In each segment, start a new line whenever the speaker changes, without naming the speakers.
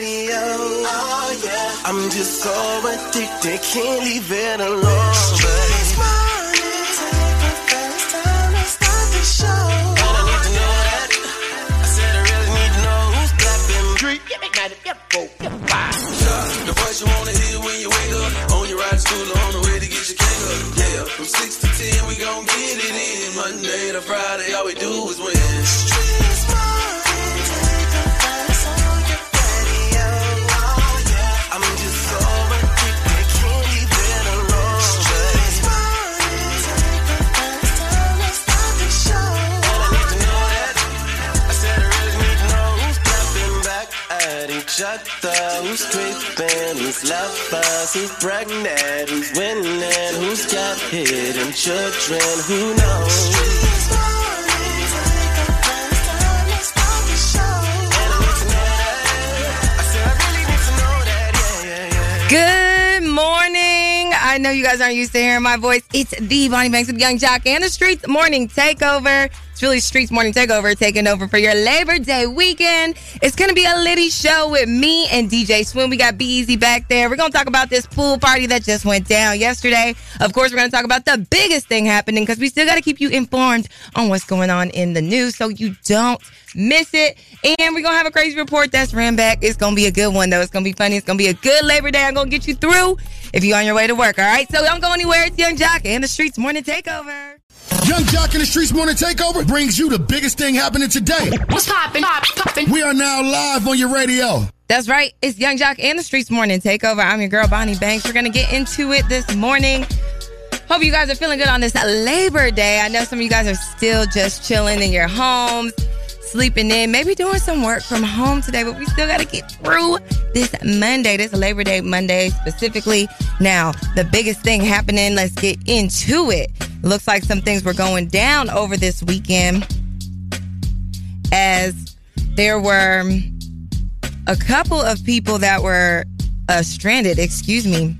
Radio. Oh yeah, I'm just so addicted, can't leave it alone. Streets morning, take a face time to start the show. And I need to know that. I said I really need to know who's clapping. Street, yep, yep, yep, go, yep, bye.
The voice you wanna hear when you wake up. On your ride to school or on the way to get your cake up. Yeah, from 6 to 10, we gon' get it in. Monday to Friday, all we do is win. At. Who's creeping, who's lovers, who's pregnant, who's winning, who's got hidden children, who knows?
Good morning. I know you guys aren't used to hearing my voice. It's the Bonnie Banks with Yung Joc and the Streetz Morning Takeover. Really Streetz Morning Takeover taking over for your Labor Day weekend. It's going to be a litty show with me and DJ Swim. We got Be back there. We're going to talk about this pool party that just went down yesterday. Of course, we're going to talk about the biggest thing happening because we still got to keep you informed on what's going on in the news so you don't miss it. And we're going to have a crazy report that's ran back. It's going to be a good one, though. It's going to be funny. It's going to be a good Labor Day. I'm going to get you through if you're on your way to work, all right? So don't go anywhere. It's Yung Joc and the Streetz Morning Takeover.
Yung Joc in the Streetz Morning Takeover brings you the biggest thing happening today.
What's poppin'? Pop, poppin'.
We are now live on your radio.
That's right. It's Yung Joc and the Streetz Morning Takeover. I'm your girl, Bonnie Banks. We're going to get into it this morning. Hope you guys are feeling good on this Labor Day. I know some of you guys are still just chilling in your homes, sleeping in, maybe doing some work from home today, but we still got to get through this Monday, this Labor Day Monday specifically. Now, the biggest thing happening, let's get into it. Looks like some things were going down over this weekend as there were a couple of people that were uh, stranded, excuse me.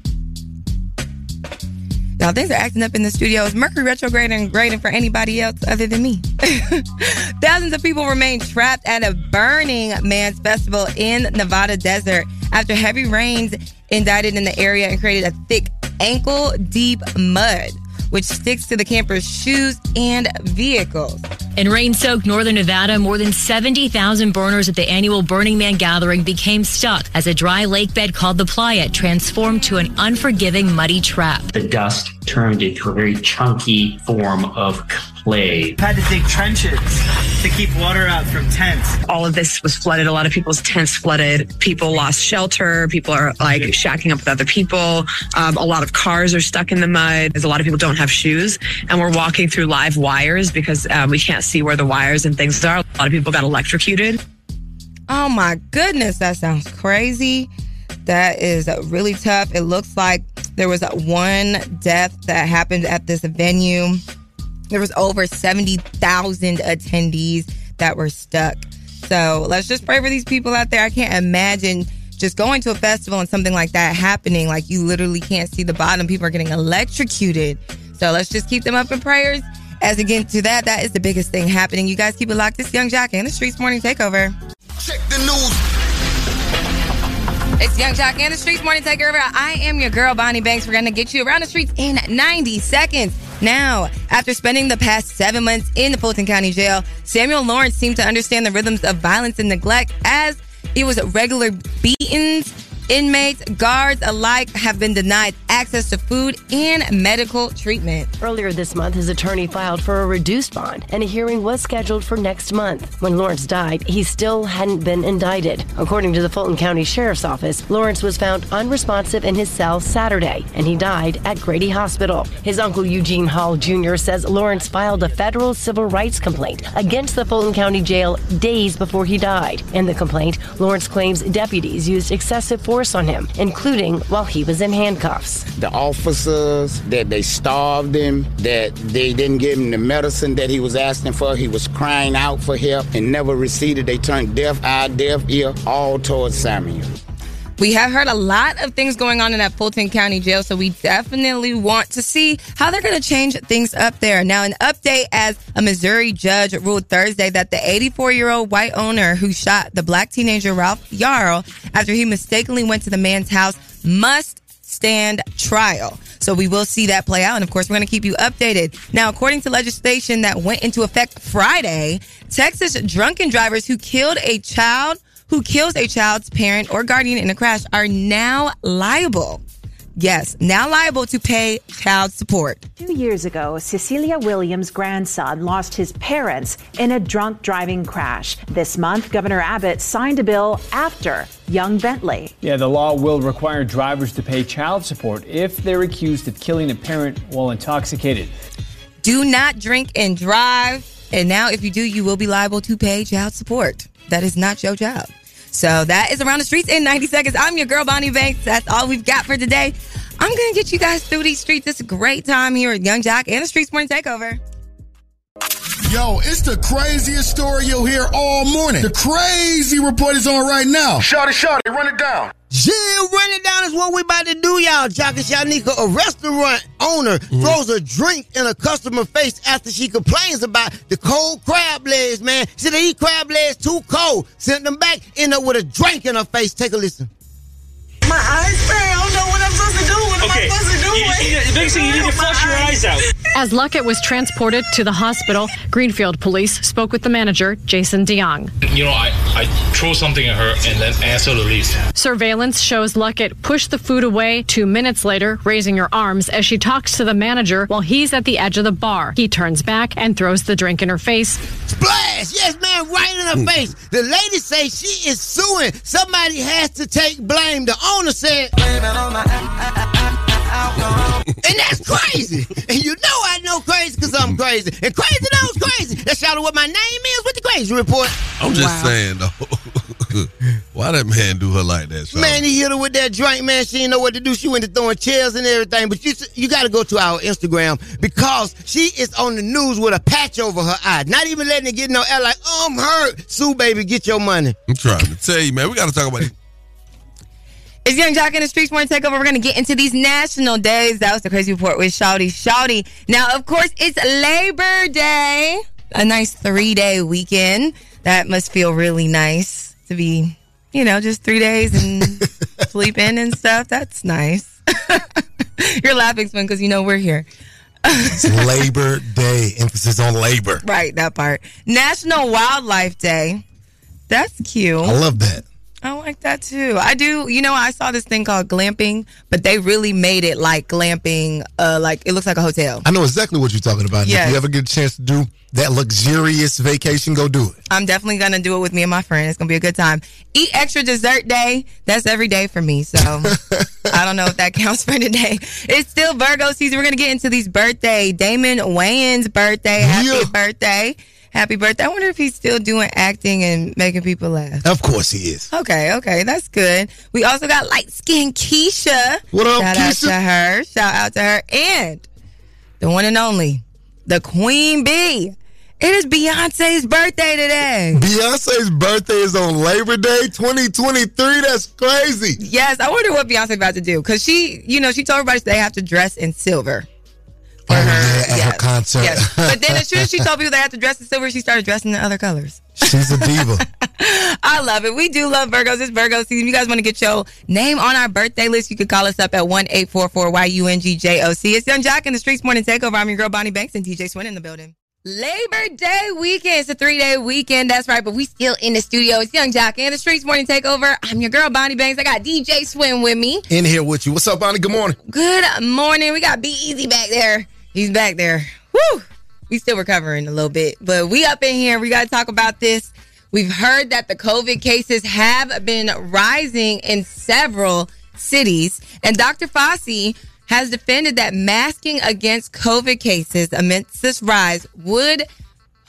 Now things are acting up in the studio. Is Mercury retrograde and grading for anybody else other than me? Thousands of people remain trapped at a Burning Man's festival in Nevada desert after heavy rains indicted in the area and created a thick ankle deep mud, which sticks to the campers' shoes and vehicles.
In rain soaked northern Nevada, more than 70,000 burners at the annual Burning Man gathering became stuck as a dry lake bed called the Playa transformed to an unforgiving muddy trap.
the dust turned into a very chunky form of clay.
had to dig trenches to keep water out from tents.
all of this was flooded. A lot of people's tents flooded. People lost shelter. People are like shacking up with other people. Um, a lot of cars are stuck in the mud. There's a lot of people don't have shoes, and we're walking through live wires because um, we can't see where the wires and things are. A lot of people got electrocuted.
Oh my goodness, that sounds crazy. That is really tough. It looks like there was one death that happened at this venue. There was over 70,000 attendees that were stuck. So let's just pray for these people out there. I can't imagine just going to a festival and something like that happening. Like you literally can't see the bottom. People are getting electrocuted. So let's just keep them up in prayers. As again to that, that is the biggest thing happening. You guys keep it locked. It's Yung Joc and the Streetz Morning Takeover.
Check the news.
It's Yung Joc and the Streetz Morning Takeover. I am your girl, Bonnie Banks. We're going to get you around the streets in 90 seconds. Now, after spending the past seven months in the Fulton County Jail, Samuel Lawrence seemed to understand the rhythms of violence and neglect as it was regular beatings. Inmates, guards alike have been denied access to food and medical treatment.
Earlier this month, his attorney filed for a reduced bond, and a hearing was scheduled for next month. When Lawrence died, he still hadn't been indicted. According to the Fulton County Sheriff's Office, Lawrence was found unresponsive in his cell Saturday, and he died at Grady Hospital. His uncle Eugene Hall Jr. says Lawrence filed a federal civil rights complaint against the Fulton County Jail days before he died. In the complaint, Lawrence claims deputies used excessive force on him, including while he was in handcuffs.
The officers that they starved him, that they didn't give him the medicine that he was asking for. He was crying out for help and never received it. They turned deaf eye, deaf ear, all towards Samuel.
We have heard a lot of things going on in that Fulton County jail, so we definitely want to see how they're going to change things up there. Now, an update as a Missouri judge ruled Thursday that the 84 year old white owner who shot the black teenager Ralph Yarl after he mistakenly went to the man's house must stand trial. So we will see that play out. And of course, we're going to keep you updated. Now, according to legislation that went into effect Friday, Texas drunken drivers who killed a child who kills a child's parent or guardian in a crash are now liable. Yes, now liable to pay child support.
Two years ago, Cecilia Williams' grandson lost his parents in a drunk driving crash. This month, Governor Abbott signed a bill after young Bentley.
Yeah, the law will require drivers to pay child support if they're accused of killing a parent while intoxicated.
Do not drink and drive. And now, if you do, you will be liable to pay child support. That is not your job. So that is around the streets in 90 seconds. I'm your girl, Bonnie Banks. That's all we've got for today. I'm going to get you guys through these streets. It's a great time here at Yung Joc and the Streetz Morning Takeover.
Yo, it's the craziest story you'll hear all morning. The crazy report is on right now.
Shorty, shorty, run it down.
Yeah, run it down is what we about to do, y'all. Joc and Shanika, a restaurant owner mm-hmm. throws a drink in a customer face after she complains about the cold crab legs, man. She said they eat crab legs too cold. Sent them back, end up with a drink in her face. Take a listen.
My eyes burn. I don't know what I'm supposed to do. What okay. am I supposed to do? You, you,
basically, you need to flush your eyes out.
As Luckett was transported to the hospital, Greenfield police spoke with the manager, Jason DeYoung.
You know, I, I throw something at her and then ask her to leave.
Surveillance shows Luckett push the food away two minutes later, raising her arms as she talks to the manager while he's at the edge of the bar. He turns back and throws the drink in her face.
Splash! Yes, man, right in her hmm. face. The lady says she is suing. Somebody has to take blame. The owner said, and that's crazy. And you know I know crazy because I'm crazy. And crazy knows crazy. That's y'all what my name is with the crazy report.
I'm just wow. saying though. Why that man do her like that? Sean?
Man, he hit her with that drink, man. She didn't know what to do. She went to throwing chairs and everything. But you you got to go to our Instagram because she is on the news with a patch over her eye. Not even letting it get no air like, oh, I'm hurt. Sue, baby, get your money.
I'm trying to tell you, man. We got to talk about
it's Yung Joc in the Streetz Morning Takeover. We're going to get into these national days. That was the crazy report with Shouty. Shouty. Now, of course, it's Labor Day. A nice three day weekend. That must feel really nice to be, you know, just three days and sleeping and stuff. That's nice. You're laughing, Swin, because you know we're here.
it's Labor Day. Emphasis on labor.
Right, that part. National Wildlife Day. That's cute.
I love that.
Like that too. I do. You know, I saw this thing called glamping, but they really made it like glamping. Uh, like it looks like a hotel.
I know exactly what you're talking about. Yeah. If you ever get a chance to do that luxurious vacation, go do it.
I'm definitely gonna do it with me and my friend. It's gonna be a good time. Eat extra dessert day. That's every day for me. So I don't know if that counts for today. It's still Virgo season. We're gonna get into these birthday. Damon Wayans' birthday. Happy yeah. birthday happy birthday. I wonder if he's still doing acting and making people laugh.
Of course he is.
Okay, okay, that's good. We also got light skin Keisha.
What up,
Shout
Keisha?
out to her. Shout out to her. And the one and only, the Queen Bee. It is Beyonce's birthday today.
Beyonce's birthday is on Labor Day 2023. That's crazy.
Yes, I wonder what Beyonce's about to do because she, you know, she told everybody they have to dress in silver
for oh, her, yeah, at yes, her concert.
Yes. But then as soon as she told people they had to dress in silver, she started dressing in other colors.
She's a diva.
I love it. We do love Virgos. It's Virgo season. You guys want to get your name on our birthday list? You can call us up at one eight four four Y U N G J O C. It's Yung Joc in the Streetz Morning Takeover. I'm your girl Bonnie Banks and DJ Swin in the building. Labor Day weekend. It's a three day weekend. That's right. But we still in the studio. It's Yung Joc and the Streetz Morning Takeover. I'm your girl, Bonnie Banks. I got DJ Swim with me.
In here with you. What's up, Bonnie? Good morning.
Good morning. We got Be Easy back there. He's back there. Woo! We still recovering a little bit, but we up in here. We got to talk about this. We've heard that the COVID cases have been rising in several cities, and Dr. Fauci has defended that masking against COVID cases amidst this rise would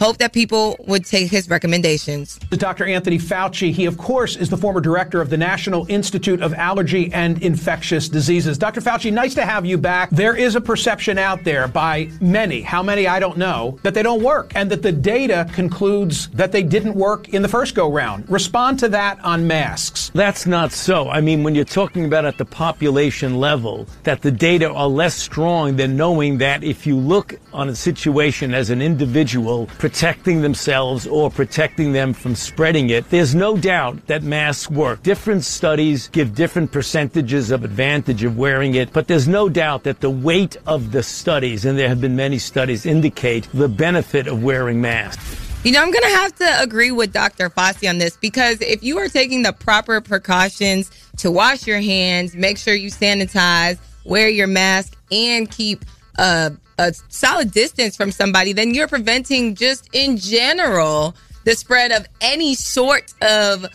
hope that people would take his recommendations.
Dr. Anthony Fauci, he of course is the former director of the National Institute of Allergy and Infectious Diseases. Dr. Fauci, nice to have you back. There is a perception out there by many, how many I don't know, that they don't work and that the data concludes that they didn't work in the first go round. Respond to that on masks.
That's not so. I mean, when you're talking about at the population level, that the data are less strong than knowing that if you look on a situation as an individual, protecting themselves or protecting them from spreading it, there's no doubt that masks work. Different studies give different percentages of advantage of wearing it, but there's no doubt that the weight of the studies, and there have been many studies, indicate the benefit of wearing masks.
You know, I'm going to have to agree with Dr. Fauci on this because if you are taking the proper precautions to wash your hands, make sure you sanitize, wear your mask, and keep a, a solid distance from somebody, then you're preventing just in general the spread of any sort of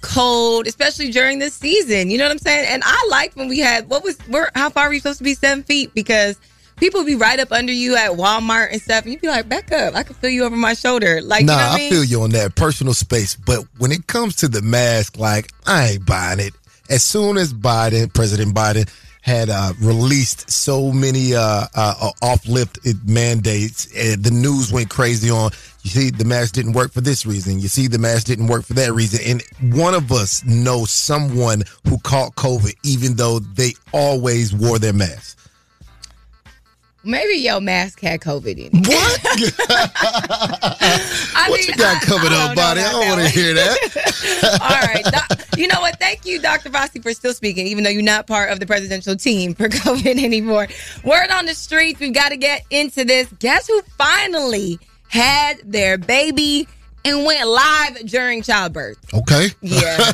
cold, especially during this season. You know what I'm saying? And I liked when we had what was where how far are we supposed to be seven feet? Because people be right up under you at Walmart and stuff, and you'd be like, back up. I can feel you over my shoulder. Like,
nah,
you know
I
mean?
feel you on that personal space. But when it comes to the mask, like, I ain't buying it. As soon as Biden, President Biden, had uh, released so many uh, uh, off-lift mandates, and the news went crazy on. You see, the mask didn't work for this reason. You see, the mask didn't work for that reason. And one of us knows someone who caught COVID, even though they always wore their mask.
Maybe your mask had COVID in it.
What?
I
what you got coming up, buddy? I don't want to hear that.
All right. You know what? Thank you, Dr. Fauci, for still speaking, even though you're not part of the presidential team for COVID anymore. Word on the streets, we've got to get into this. Guess who finally had their baby and went live during childbirth?
Okay.
Yeah.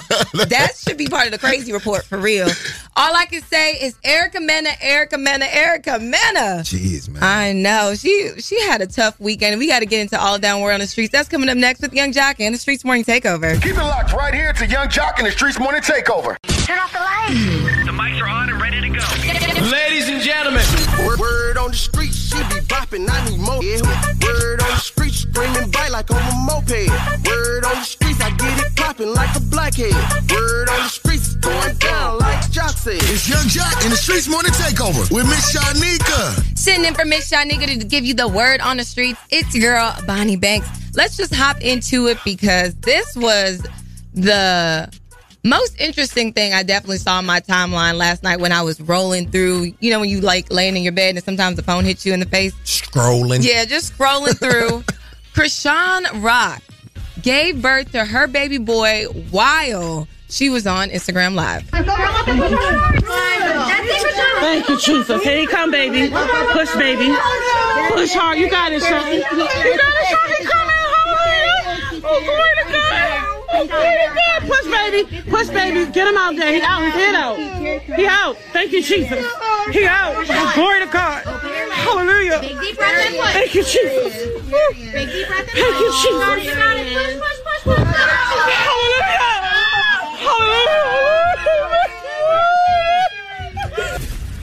that should be part of the crazy report for real. All I can say is Erica Mena, Erica Mena, Erica Mena.
Jeez, man.
I know. She she had a tough weekend. We got to get into all down word on the streets. That's coming up next with Yung Joc and the Streetz Morning Takeover.
Keep it locked right here to Yung Joc and the Streetz Morning Takeover.
Turn off the lights.
The mics are on and ready to go.
Ladies and gentlemen.
Word, word on the street, she be bopping, I need more. Yeah. Word on the street, screaming bite like on a moped. Word on the streets, I get it popping like a blackhead. Word on the streets, it's going down like Joc said.
It's Yung Joc and the Streetz Morning Takeover with Miss Shanika.
Sitting in for Miss Shanika to give you the word on the streets. It's your girl, Bonnie Banks. Let's just hop into it because this was the most interesting thing I definitely saw on my timeline last night when I was rolling through. You know, when you like laying in your bed and sometimes the phone hits you in the face?
Scrolling.
Yeah, just scrolling through. Chrisean Rock gave birth to her baby boy while she was on Instagram Live.
Thank you, Jesus. Here you come, baby. Push, baby. Push hard. You got it, son. You got it, son. He coming. Hallelujah. Oh, oh, glory to God. Push, baby. Push, baby. Get him out there. He out. He out. He out. Thank you, Jesus. He out. Glory to God. Hallelujah. Thank you, Jesus. Thank you, Jesus. Hallelujah.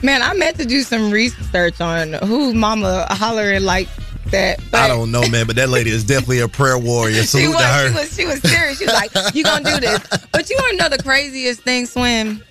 Man, I meant to do some research on who Mama hollering like that.
I don't know, man, but that lady is definitely a prayer warrior.
She
Salute
was,
to her.
she was she was serious. She was like, "You gonna do this?" But you want to know the craziest thing, Swim?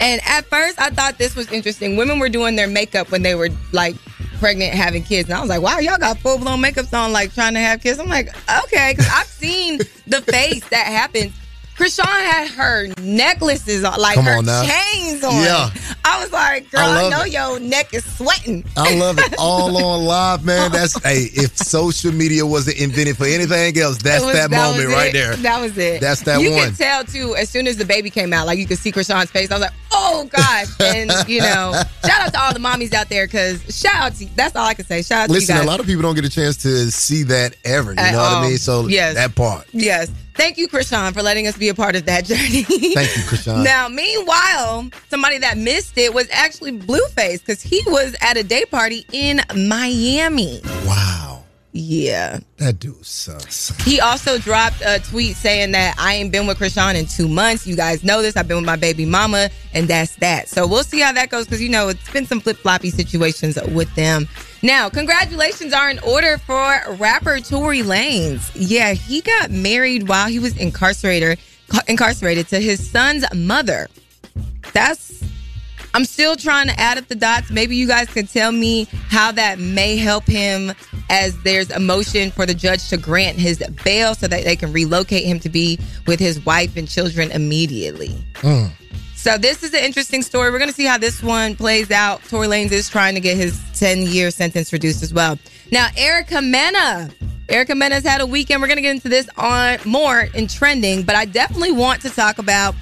And at first, I thought this was interesting. Women were doing their makeup when they were like pregnant, having kids, and I was like, "Wow, y'all got full blown makeups on, like trying to have kids." I'm like, "Okay," because I've seen the face that happens. Chrisean had her necklaces on, like
Come
her
on now.
chains on.
Yeah.
I was like, girl,
I
I, know
it.
your neck is sweating.
I love it. All on live, man. That's hey, if social media wasn't invented for anything else, that's
was-
that,
was
moment right there.
That was it.
That's that
you
one.
could tell too. As soon as the baby came out, like you could see Chrisean's face. I was like, oh gosh. And you know, shout out to all the mommies out there because shout out to that's all I can say. Shout out
Listen,
to you guys.
Listen, a lot of people don't get a chance to see that ever. You
At
know what. I mean? So
Yes.
that part.
Yes. Thank you, Chrisean, for letting us be a part of that journey.
Thank you, Chrisean.
Now, meanwhile, somebody that missed it was actually Blueface because he was at a day party in Miami.
Wow.
Yeah.
That dude sucks.
He also dropped a tweet saying that I ain't been with Chrisean in two months. You guys know this. I've been with my baby mama, and that's that. So we'll see how that goes because, you know, it's been some flip floppy situations with them. Now, congratulations are in order for rapper Tory Lanez. Yeah, he got married while he was incarcerated, incarcerated to his son's mother. That's I'm still trying to add up the dots. Maybe you guys can tell me how that may help him as there's a motion for the judge to grant his bail so that they can relocate him to be with his wife and children immediately.
Mm.
So this is an interesting story. We're going to see how this one plays out. Tory Lanez is trying to get his 10 year sentence reduced as well. Now, Erica Mena. Erica Mena's had a weekend. We're going to get into this on more in trending, but I definitely want to talk about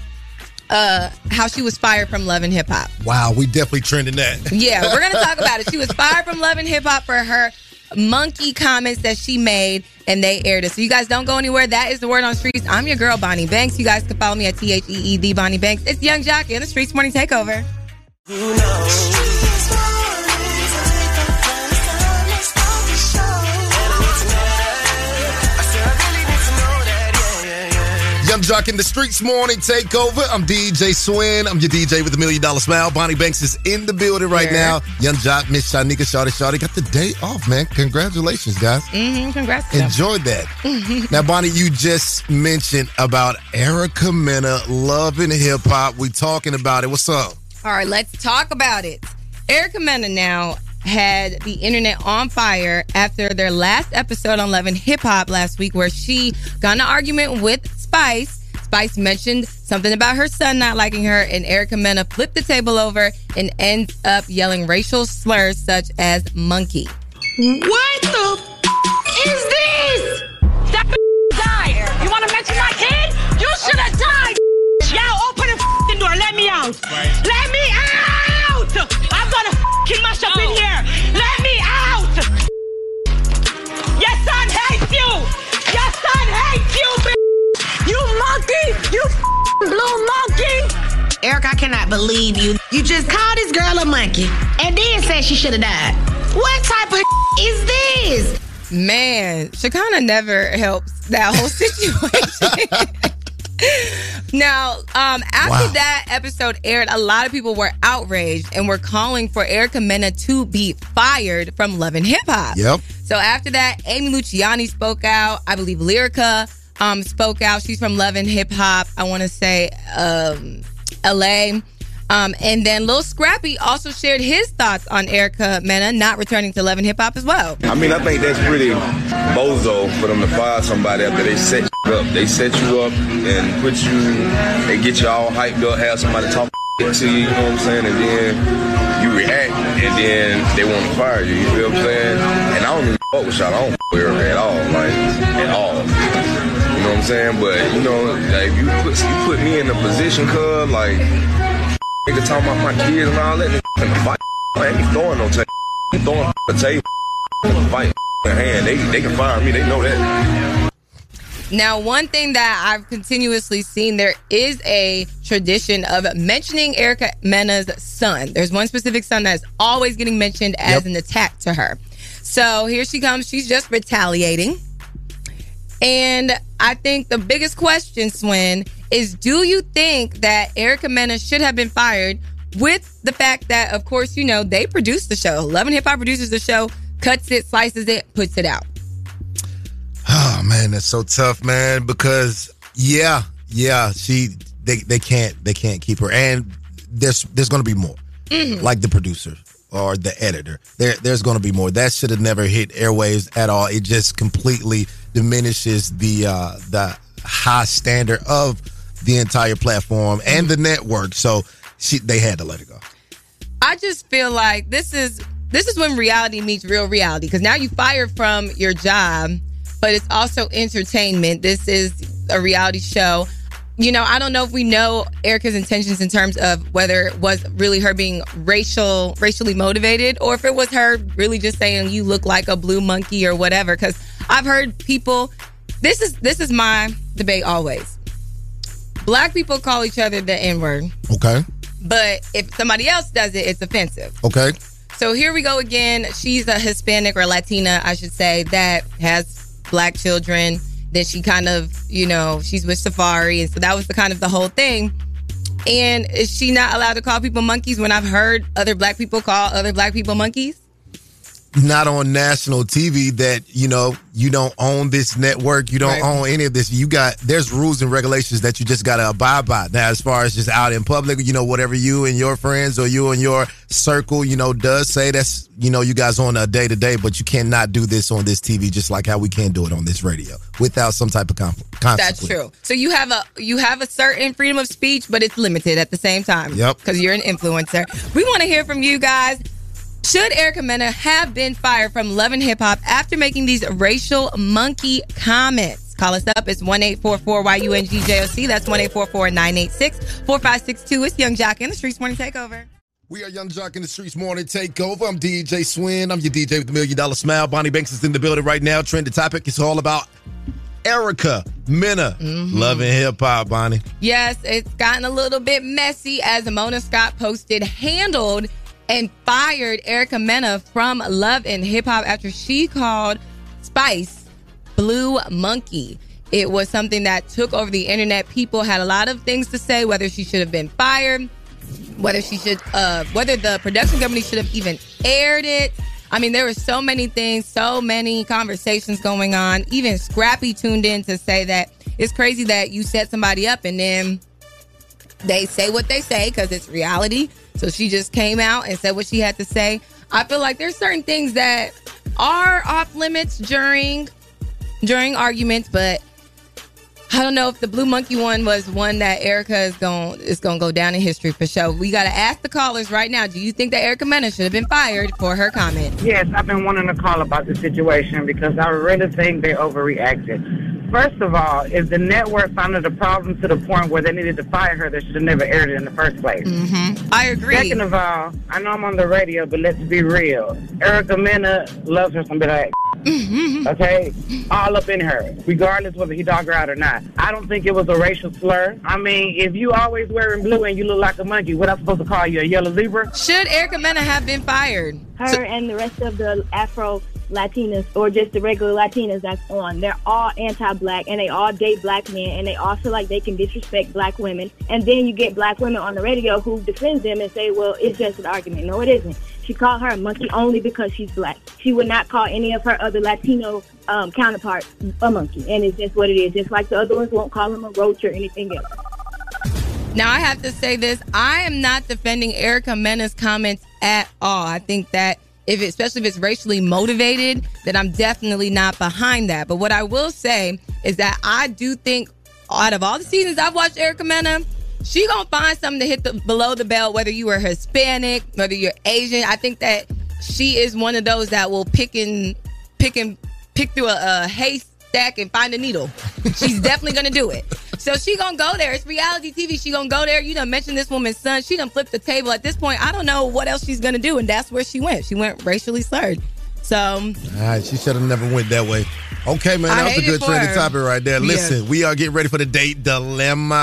uh, how she was fired from Love and Hip Hop.
Wow, we definitely trending that.
Yeah, we're gonna talk about it. She was fired from Love and Hip Hop for her monkey comments that she made, and they aired it. So you guys don't go anywhere. That is the word on the streets. I'm your girl, Bonnie Banks. You guys can follow me at T H E E the Bonnie Banks. It's Young Jockey in the Streetz Morning Takeover.
Young Joc in the Streetz Morning Takeover. I'm DJ Swin. I'm your DJ with a million dollar smile. Bonnie Banks is in the building right now. Yung Joc, Miss Shanika, Shawty, Shawty got the day off, man. Congratulations, guys.
Mm-hmm. Congrats. to them.
Enjoyed that. Now, Bonnie, you just mentioned about Erica Mena, loving hip hop. We talking about it. What's up?
All right, let's talk about it. Erica Mena now had the internet on fire after their last episode on Love and Hip Hop last week, where she got in an argument with Spice. Spice mentioned something about her son not liking her, and Erica Mena flipped the table over and ends up yelling racial slurs such as monkey.
What the f- is this? That died. You want to mention my kid? You should have died. Yo, open the f***ing door. Let me out. Let me out. I'm gonna f***ing mash up in here. Let me out. Your son hates you. Your son hates you, bitch. You monkey. You f***ing blue monkey.
Eric, I cannot believe you. You just called this girl a monkey and then said she should have died. What type of is this?
Man, Shakana never helps that whole situation. now, um, after
Wow.
that episode aired, a lot of people were outraged and were calling for Erica Mena to be fired from Love and Hip Hop.
Yep.
So after that, Amy Luciani spoke out. I believe Lyrica um, spoke out. She's from Love and Hip Hop. I want to say um, LA. Um, and then Lil Scrappy also shared his thoughts on Erica Mena not returning to Love and Hip Hop as well.
I mean, I think that's pretty bozo for them to fire somebody after they set you up. They set you up and put you, they get you all hyped up, have somebody talk to you, you know what I'm saying? And then you react, and then they want to fire you, you feel what I'm saying? And I don't even fuck with y'all, I don't fuck with her at all, like, at all. You know what I'm saying? But, you know, like, you put, you put me in a position, cuz, like, nigga talking about my kids and all that, nigga in the fight. I ain't throwing no table. I'm throwing a table. Fight in hand. They, they can fire me. They know that.
Now, one thing that I've continuously seen, there is a tradition of mentioning Erica Mena's son. There's one specific son that's always getting mentioned as an attack to her. So here she comes. She's just retaliating. And I think the biggest question, Swin, is do you think that Erica Mena should have been fired with the fact that, of course, you know, they produce the show. Love and Hip Hop produces the show, cuts it, slices it, puts it out.
Oh man, that's so tough, man. Because yeah, yeah, she they they can't they can't keep her, and there's there's gonna be more.
Mhm.
Like the producer or the editor, there there's gonna be more. That should have never hit airwaves at all. It just completely diminishes the uh the high standard of the entire platform and the network. So she they had to let it go.
I just feel like this is this is when reality meets real reality because now you fired from your job, but it's also entertainment. This is a reality show. You know, I don't know if we know Erica's intentions in terms of whether it was really her being racial, racially motivated, or if it was her really just saying you look like a blue monkey or whatever. Because I've heard people. This is this is my debate always. Black people call each other the N word,
Okay.
but if somebody else does it, it's offensive.
Okay.
So here we go again. She's a Hispanic or Latina, I should say, that has black children. Then she kind of, you know, she's with Safaree. And so that was the kind of the whole thing. And is she not allowed to call people monkeys when I've heard other black people call other black people monkeys?
Not on national TV that, you know, you don't own this network. You don't
Right.
own any of this. You got, there's rules and regulations that you just got to abide by. Now, as far as just out in public, you know, whatever you and your friends or you and your circle, you know, does say that's, you know, you guys on a day to day, but you cannot do this on this TV just like how we can do it on this radio without some type of conf- consequence.
That's true. So you have a you have a certain freedom of speech, but it's limited at the same time.
Yep.
Because you're an influencer. We want to hear from you guys. Should Erica Mena have been fired from Love and Hip Hop after making these racial monkey comments? Call us up. It's 1 844 YUNGJOC. That's 1 844 986 4562. It's Yung Joc in the Streetz Morning Takeover.
We are Yung Joc in the Streetz Morning Takeover. I'm DJ Swin. I'm your DJ with the Million Dollar Smile. Bonnie Banks is in the building right now. Trending topic is all about Erica Mena. Mm-hmm. Love and hip hop, Bonnie.
Yes, it's gotten a little bit messy as Mona Scott posted, handled and fired Erica Mena from Love and Hip Hop after she called Spice Blue Monkey. It was something that took over the internet. People had a lot of things to say, whether she should have been fired, whether she should, uh, whether the production company should have even aired it. I mean, there were so many things, so many conversations going on. Even Scrappy tuned in to say that it's crazy that you set somebody up and then they say what they say because it's reality. So she just came out and said what she had to say. I feel like there's certain things that are off limits during during arguments, but I don't know if the blue monkey one was one that Erica is going is going to go down in history for sure. We got to ask the callers right now. Do you think that Erica Mena should have been fired for her comment?
Yes, I've been wanting to call about the situation because I really think they overreacted. First of all, if the network found it a problem to the point where they needed to fire her, they should have never aired it in the first place.
Mm-hmm. I agree.
Second of all, I know I'm on the radio, but let's be real. Erica Mena loves her some bit of ass. Okay? All up in her, regardless whether he dog her out or not. I don't think it was a racial slur. I mean, if you always wearing blue and you look like a monkey, what am I'm supposed to call you, a yellow zebra?
Should Erica Mena have been fired?
her and the rest of the Afro Latinas or just the regular Latinas that's on. They're all anti-black and they all date black men and they all feel like they can disrespect black women. And then you get black women on the radio who defend them and say, well, it's just an argument. No, it isn't. She called her a monkey only because she's black. She would not call any of her other Latino um, counterparts a monkey. And it's just what it is. Just like the other ones won't call him a roach or anything else.
Now I have to say this: I am not defending Erica Mena's comments at all. I think that if, it, especially if it's racially motivated, then I'm definitely not behind that. But what I will say is that I do think, out of all the seasons I've watched Erica Mena, she gonna find something to hit the below the belt, whether you are Hispanic, whether you're Asian. I think that she is one of those that will pick and pick and pick through a, a haystack and find a needle. She's definitely gonna do it. So she gonna go there. It's reality TV. She gonna go there. You done mentioned this woman's son. She done flipped the table. At this point, I don't know what else she's gonna do, and that's where she went. She went racially slurred. So
All right, she should have never went that way. Okay, man,
I
that was a good trending topic right there.
Yeah.
Listen, we are getting ready for the date dilemma.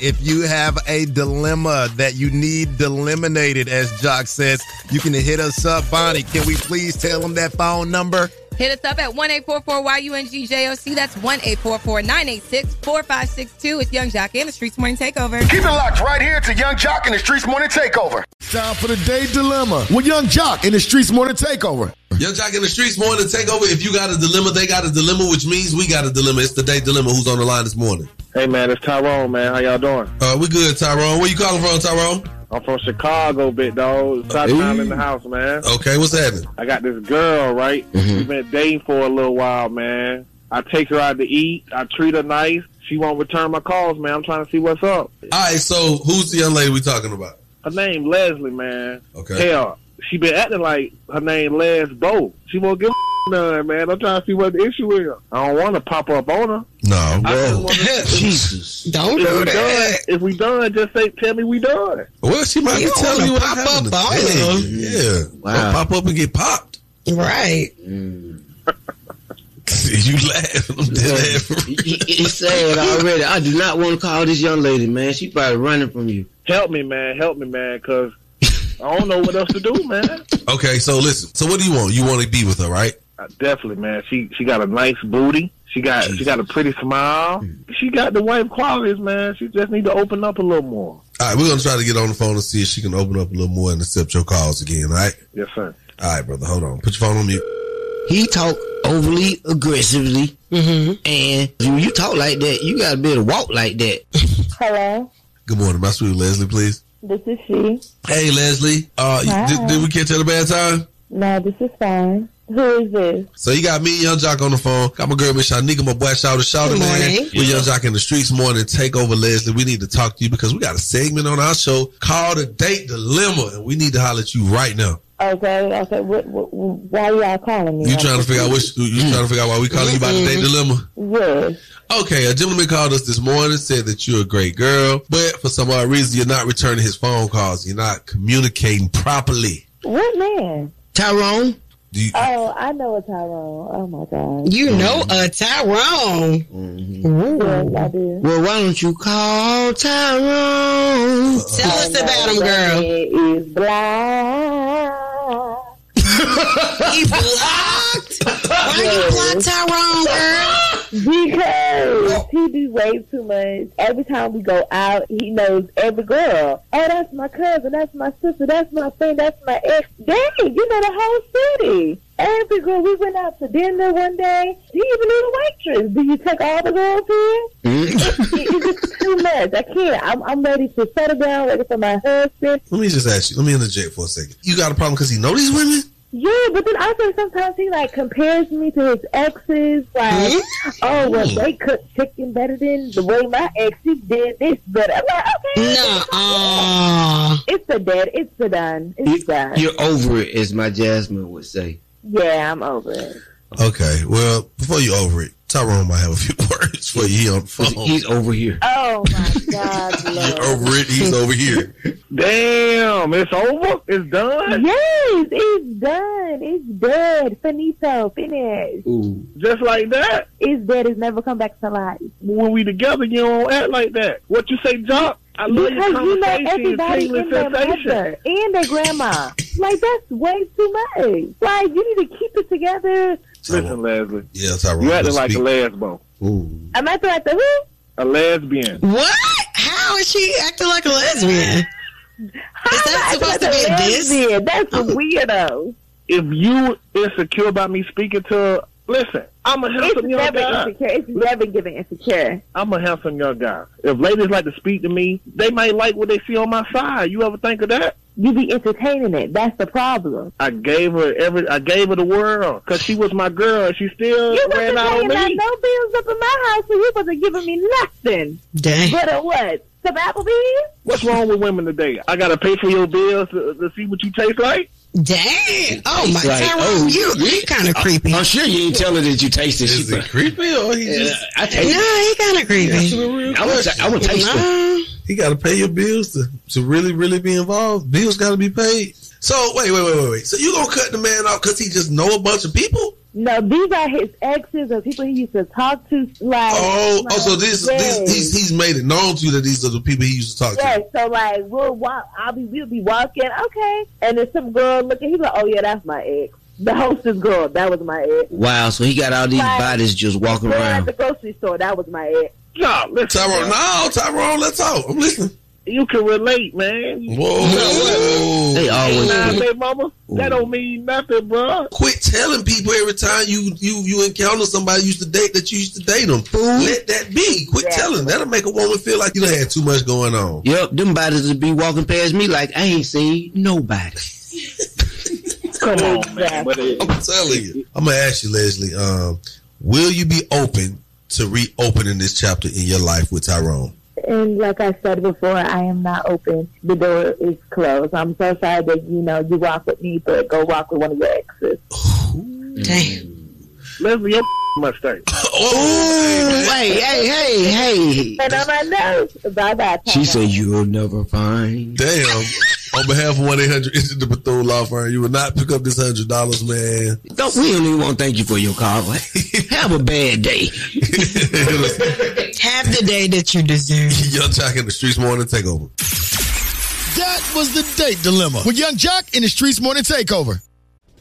If you have a dilemma that you need eliminated, as Joc says, you can hit us up. Bonnie, can we please tell them that phone number?
Hit us up at one eight four four YUNGJOC. That's one eight four four nine eight six four five six two. It's Yung Joc and the Streetz Morning Takeover.
Keep it locked right here to Yung Joc in the Streetz Morning Takeover. Time for the day dilemma with Yung Joc in the Streetz Morning Takeover.
Yung Joc in the streets morning take over. If you got a dilemma, they got a dilemma, which means we got a dilemma. It's the day dilemma. Who's on the line this morning?
Hey man, it's Tyrone, man. How y'all doing?
Uh, we good, Tyrone. Where you calling from, Tyrone?
I'm from Chicago, big dog. Side town in the house, man.
Okay, what's happening?
I got this girl, right? Mm-hmm. We've been dating for a little while, man. I take her out to eat. I treat her nice. She won't return my calls, man. I'm trying to see what's up.
All right, so who's the young lady we talking about?
Her name Leslie, man.
Okay.
Hell, she been acting like her name Les Bo. She won't give a none, man. I'm trying to see what the issue is. I don't want to pop up on her.
No,
I
well,
Jesus. Don't
if
do
we
that.
done, if we done, just say, tell me we done.
well, she might
You
be telling
wanna
you what
pop
happened.
up on her.
Yeah,
Wow.
Don't pop up and get popped.
Right.
you laugh. I'm dead.
He, he said already. I do not want to call this young lady, man. She probably running from you.
Help me, man. Help me, man, because I don't know what else to do, man.
Okay, so listen. So what do you want? You want to be with her, right?
Uh, definitely, man. She she got a nice booty. She got she got a pretty smile. She got the wife qualities, man. She just need to open up a little more.
All right, we're gonna try to get on the phone and see if she can open up a little more and accept your calls again. All right.
Yes, sir.
All right, brother. Hold on. Put your phone on mute.
He talk overly aggressively,
Mm-hmm.
and when you talk like that, you got to be able to walk like that.
Hello,
Good morning, my sweet Leslie, please.
this is she.
Hey, Leslie. Uh,
Hi.
did, did we catch you at a bad time?
No, this is fine. Who is this?
So you got me and Yung Joc on the phone. Got my girl Miss Shanika, my boy Shouter Shouter
Good
man.
morning.
With Yung Joc in the streets morning. Take over Leslie. We need to talk to you because we got a segment on our show called the Date Dilemma, and we need to holler at you right now.
Okay, okay. What, what, why y'all calling me?
You trying to figure out which you trying to figure out why we calling you about the Date mm-hmm. Dilemma?
Yes.
Okay, a gentleman called us this morning, said that you're a great girl, but for some odd reason you're not returning his phone calls. You're not communicating properly.
What man?
Tyrone.
Do you,
Oh, I know a Tyrone. Oh my God.
You know a Tyrone. Mm-hmm.
Yes, I do.
Well, why don't you call Tyrone? Uh-uh.
Tell us about him, girl.
He is blind.
He blocked. Why you block Tyrone, girl?
Because he do way too much. Every time we go out, he knows every girl. Oh, that's my cousin. That's my sister. That's my friend. That's my ex. Dang, you know the whole city. Every girl. We went out to dinner one day. He even knew the waitress. Do you take all the girls here? Mm. It's, it's just too much. I can't. I'm, I'm ready to settle down, ready for my husband.
let me just ask you. Let me interject for a second. You got a problem because he know these women?
Yeah, but then also sometimes he like compares me to his exes. Like, oh, well, they cook chicken better than the way my ex he did this better. I'm like, okay,
Nuh-uh.
it's a dead, it's a done, it's done.
You're over it, as my Jasmine would say.
Yeah, I'm over it.
Okay. Well, before you over it, Tyrone might have a few words for you. On the phone.
He's over here.
Oh my God,
You're
Lord.
over it. He's over here.
Damn, it's over. It's done.
Yes, it's done. It's dead. Finito. Finished.
Ooh.
Just like that.
It's dead. It's never come back to life.
When we together, you don't act like that. What you say, Joc? I love
Because you know everybody in their
sensation.
mother and their grandma. Like that's way too much. Like you need to keep it together.
Listen, Leslie.
Yeah, Tyrone.
You acting like a
speak.
lesbo.
Ooh.
Am I like the who?
A lesbian.
What? How is she acting like a lesbian?
How
Is that
am I
supposed to be a diss?
lesbian? That's weirdo.
If you insecure about me speaking to listen, I'm a
It's
handsome young
never
guy.
insecure. It's never giving insecure.
I'm a handsome young guy. If ladies like to speak to me, they might like what they see on my side. You ever think of that?
You be entertaining it. That's the problem.
I gave her every. I gave her the world because she was my girl. And she still
You
ran
wasn't
out on
paying out
me.
no bills up in my house, so you wasn't giving me nothing.
Dang.
But a what? Some Applebee's?
What's wrong with women today? I gotta pay for your bills to, to see what you taste like.
Dang. Oh my
Like,
Tyrone,
oh,
you you kind of creepy.
I'm sure you ain't tell her that you tasted. She
Is it creepy or he
Yeah,
just
I
No,
taste
he kind of creepy.
asking a real
I would,
question?
I would taste it.
He got to pay your bills to, to really, really be involved. Bills got to be paid. So wait, wait, wait, wait, wait. So you gonna cut the man off because he just know a bunch of people?
No, these are his exes or people he used to talk to. Like,
Oh,
like,
oh, so this,
yes.
this he's, he's made it known to you that these are the people he used to talk to Yeah,
so like we'll walk. I'll be we'll be walking, okay, and then some girl looking. He's like, "Oh yeah, that's my ex." The hostess girl, that was my ex.
Wow, so he got all these
Like,
bodies just walking
Girl at
around.
the grocery store, that was my ex.
No, listen,
Tyrone, no, Tyrone, let's talk. I'm listening.
You can relate, man.
Whoa,
They always
Nah,
do.
mama, that don't mean nothing, bro.
Quit telling people every time you you you encounter somebody you used to date that you used to date them. Let that be. Quit
Yeah.
telling. That'll make a woman feel like you done had too much going on.
Yep, them bodies would be walking past me like I ain't seen nobody.
Come on, man.
I'm telling you. I'm gonna ask you, Leslie. Um, will you be open to reopening this chapter in your life with Tyrone?
And like I said before, I am not open. The door is closed. I'm so sorry that you know you walk with me, but go walk with one of your exes.
Damn.
Leslie, your mustache.
Ooh, hey, hey, hey, hey.
And on my nose. Bye bye.
She said you'll never find.
Damn. On behalf of 1 800 Issue the Bethune Law Firm, you will not pick up this $100, man.
Don't, we don't even want to thank you for your call. Have a bad day. Have the day that you deserve.
Yung Joc in the Streetz Morning Takeover.
That was the date dilemma with Yung Joc in the Streetz Morning Takeover.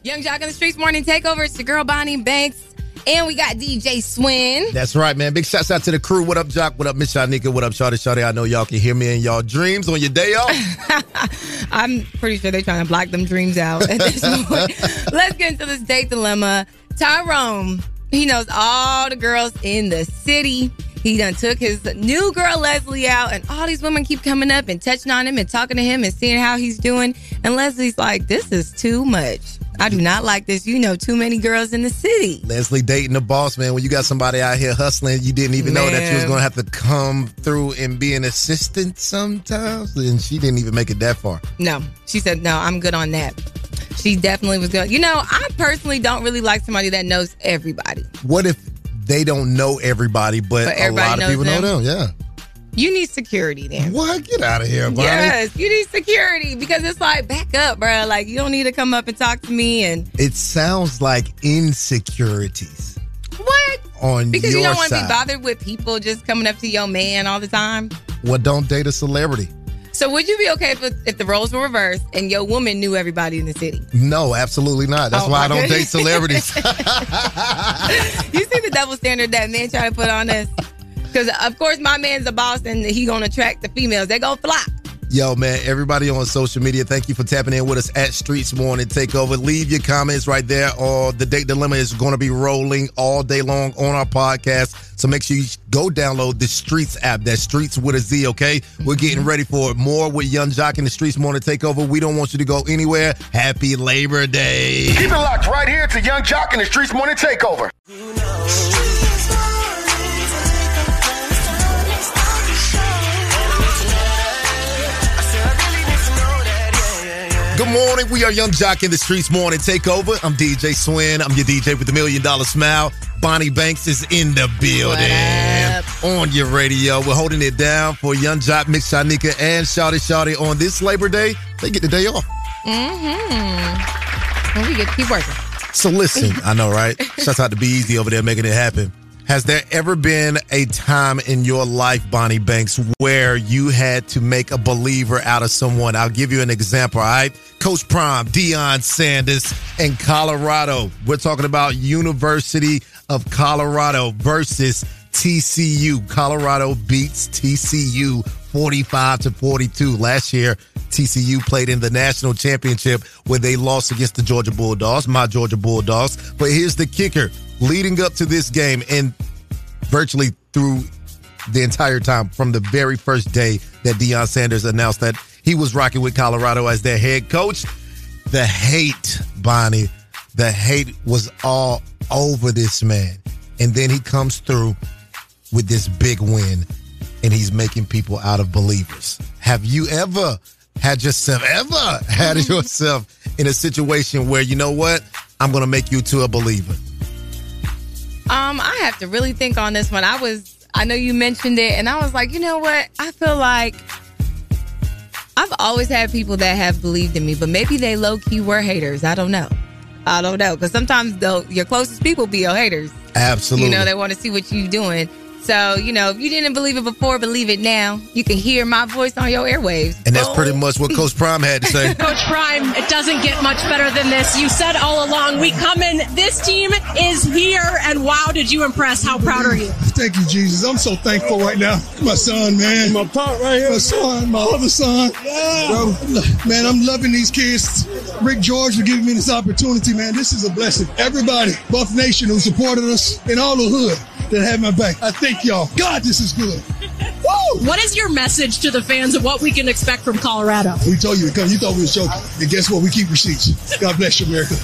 Yung Joc in the Streetz Morning Takeover. It's your girl Bonnie Banks. And we got DJ Swin.
That's right, man. Big shouts out to the crew. What up, Joc? What up, Miss Shanika? What up, Shawty Shawty? I know y'all can hear me in y'all dreams on your day off.
I'm pretty sure they're trying to block them dreams out at this point. Let's get into this date dilemma. Tyrone, he knows all the girls in the city. He done took his new girl Leslie out, and all these women keep coming up and touching on him and talking to him and seeing how he's doing. And Leslie's like, This is too much. I do not like this. You know, too many girls in the city.
Leslie dating the boss, man. When you got somebody out here hustling, you didn't even know that you was going to have to come through and be an assistant sometimes. And she didn't even make it that far.
No, she said, No, I'm good on that. She definitely was good. You know, I personally don't really like somebody that knows everybody.
What if they don't know everybody, but,
But
a lot of people
them?
know them? Yeah.
You need security then.
What? Get out of here, Bonnie.
Yes, you need security because it's like back up, bro. Like you don't need to come up and talk to me and
It sounds like insecurities
what?
on
Because you don't want to be bothered with people just coming up to your man all the time.
well, don't date a celebrity.
So would you be okay if if the roles were reversed and your woman knew everybody in the city?
No, absolutely not. That's
Oh,
why I don't date celebrities.
you see the double standard that men try to put on us? Because of course my man's a boss and he gonna attract the females. They gonna flock.
Yo, man, everybody on social media, thank you for tapping in with us at Streetz Morning Takeover. Leave your comments right there, or the Date Dilemma is going to be rolling all day long on our podcast. So make sure you go download the Streetz app. That Streetz with a Z, okay? We're getting ready for more with Yung Joc in the Streetz Morning Takeover. We don't want you to go anywhere. Happy Labor Day.
Keep it locked right here to Yung Joc in the Streetz Morning Takeover.
Good morning. We are Yung Joc in the Streetz Morning Takeover. I'm DJ Swin. I'm your DJ with the million dollar smile. Bonnie Banks is in the building. On your radio. We're holding it down for Yung Joc, Mix Shanika, and Shawty Shawty on this Labor Day. They get the day off.
Mm-hmm. Well, we get to keep working.
So listen, I know, right? Shouts out to Be Easy over there making it happen. Has there ever been a time in your life, Bonnie Banks, where you had to make a believer out of someone? I'll give you an example, all right? Coach Prime, Deion Sanders, in Colorado. We're talking about University of Colorado versus TCU. Colorado beats TCU 45 to 42. Last year, TCU played in the national championship where they lost against the Georgia Bulldogs, my Georgia Bulldogs. But here's the kicker leading up to this game and virtually through the entire time from the very first day that Deion Sanders announced that he was rocking with Colorado as their head coach, the hate, Bonnie, the hate was all over this man. And then he comes through with this big win and he's making people out of believers. Have you ever had yourself ever had yourself in a situation where you know what? I'm going to make you to a believer.
Um, I have to really think on this one. I was, I know you mentioned it, and I was like, you know what? I feel like I've always had people that have believed in me, but maybe they low key were haters. I don't know. I don't know because sometimes though your closest people be your haters.
Absolutely.
You know, they want to see what you're doing. So, you know, if you didn't believe it before, believe it now. You can hear my voice on your airwaves.
And that's pretty much what Coach Prime had to say.
Coach Prime, it doesn't get much better than this. You said all along, we come in, this team is here, and wow, did you impress? How proud are you?
Thank you, Jesus. I'm so thankful right now. My son, man. My pop right here. My son, my other son. Bro, man, I'm loving these kids. Rick George for giving me this opportunity, man. This is a blessing. Everybody, Buff Nation who supported us in all the hood that had my back. I thank y'all. God, this is good.
What is your message to the fans of what we can expect from Colorado?
We told you to come. You thought we was joking. And guess what? We keep receipts. God bless you, America.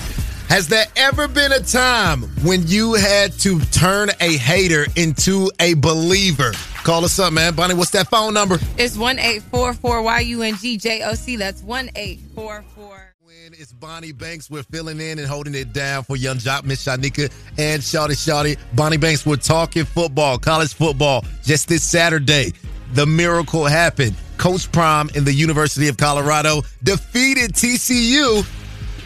Has there ever been a time when you had to turn a hater into a believer? Call us up, man. Bonnie, what's that phone number?
It's one eight four four Y U N G J O C. That's one eight four four.
It's Bonnie Banks. We're filling in and holding it down for Yung Joc, Miss Shanika, and Shawty Shawty. Bonnie Banks, we're talking football, college football. Just this Saturday, the miracle happened. Coach Prime in the University of Colorado defeated TCU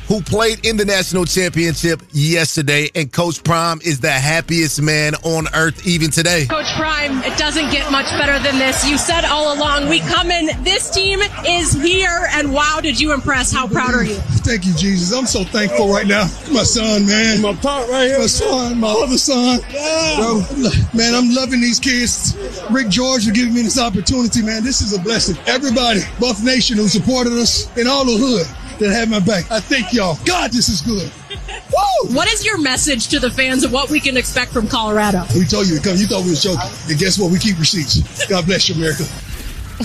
who played in the national championship yesterday. And Coach Prime is the happiest man on earth even today.
Coach Prime, it doesn't get much better than this. You said all along, we come in, this team is here, and wow, did you impress? How proud are you?
Thank you, Jesus. I'm so thankful right now. My son, man. My part right here. My son, my other son. Bro, man, I'm loving these kids. Rick George for giving me this opportunity, man. This is a blessing. Everybody, Buff Nation who supported us in all the hood that had my back. I thank y'all. God, this is good.
What is your message to the fans of what we can expect from Colorado?
We told you to come. You thought we was joking. And guess what? We keep receipts. God bless you, America.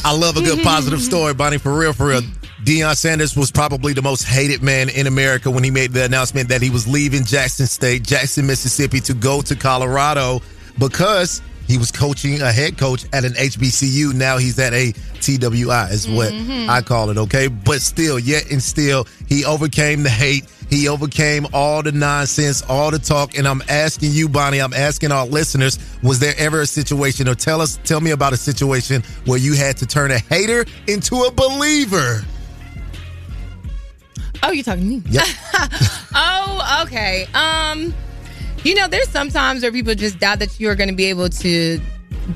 I love a good positive story, Bonnie. For real, for real. Deion Sanders was probably the most hated man in America when he made the announcement that he was leaving Jackson State, Jackson, Mississippi, to go to Colorado because he was coaching a head coach at an HBCU. Now he's at a TWI, is what
Mhm.
I call it, okay? But still, yet and still, he overcame the hate. He overcame all the nonsense, all the talk. And I'm asking you, Bonnie, I'm asking our listeners, was there ever a situation, or tell us, tell me about a situation where you had to turn a hater into a believer?
Oh, you're talking to me?
Yep.
oh, okay. Um, you know, there's sometimes where people just doubt that you're going to be able to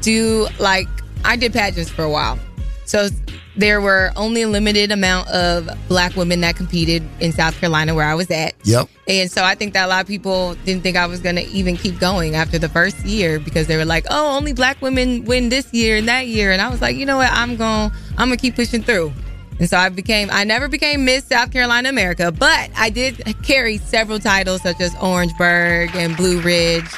do like I did pageants for a while, so there were only a limited amount of black women that competed in South Carolina where I was at.
Yep.
And so I think that a lot of people didn't think I was going to even keep going after the first year because they were like, "Oh, only black women win this year and that year." And I was like, "You know what? I'm going to I'm going to keep pushing through." And so I became I never became Miss South Carolina America, but I did carry several titles such as Orangeburg and Blue Ridge.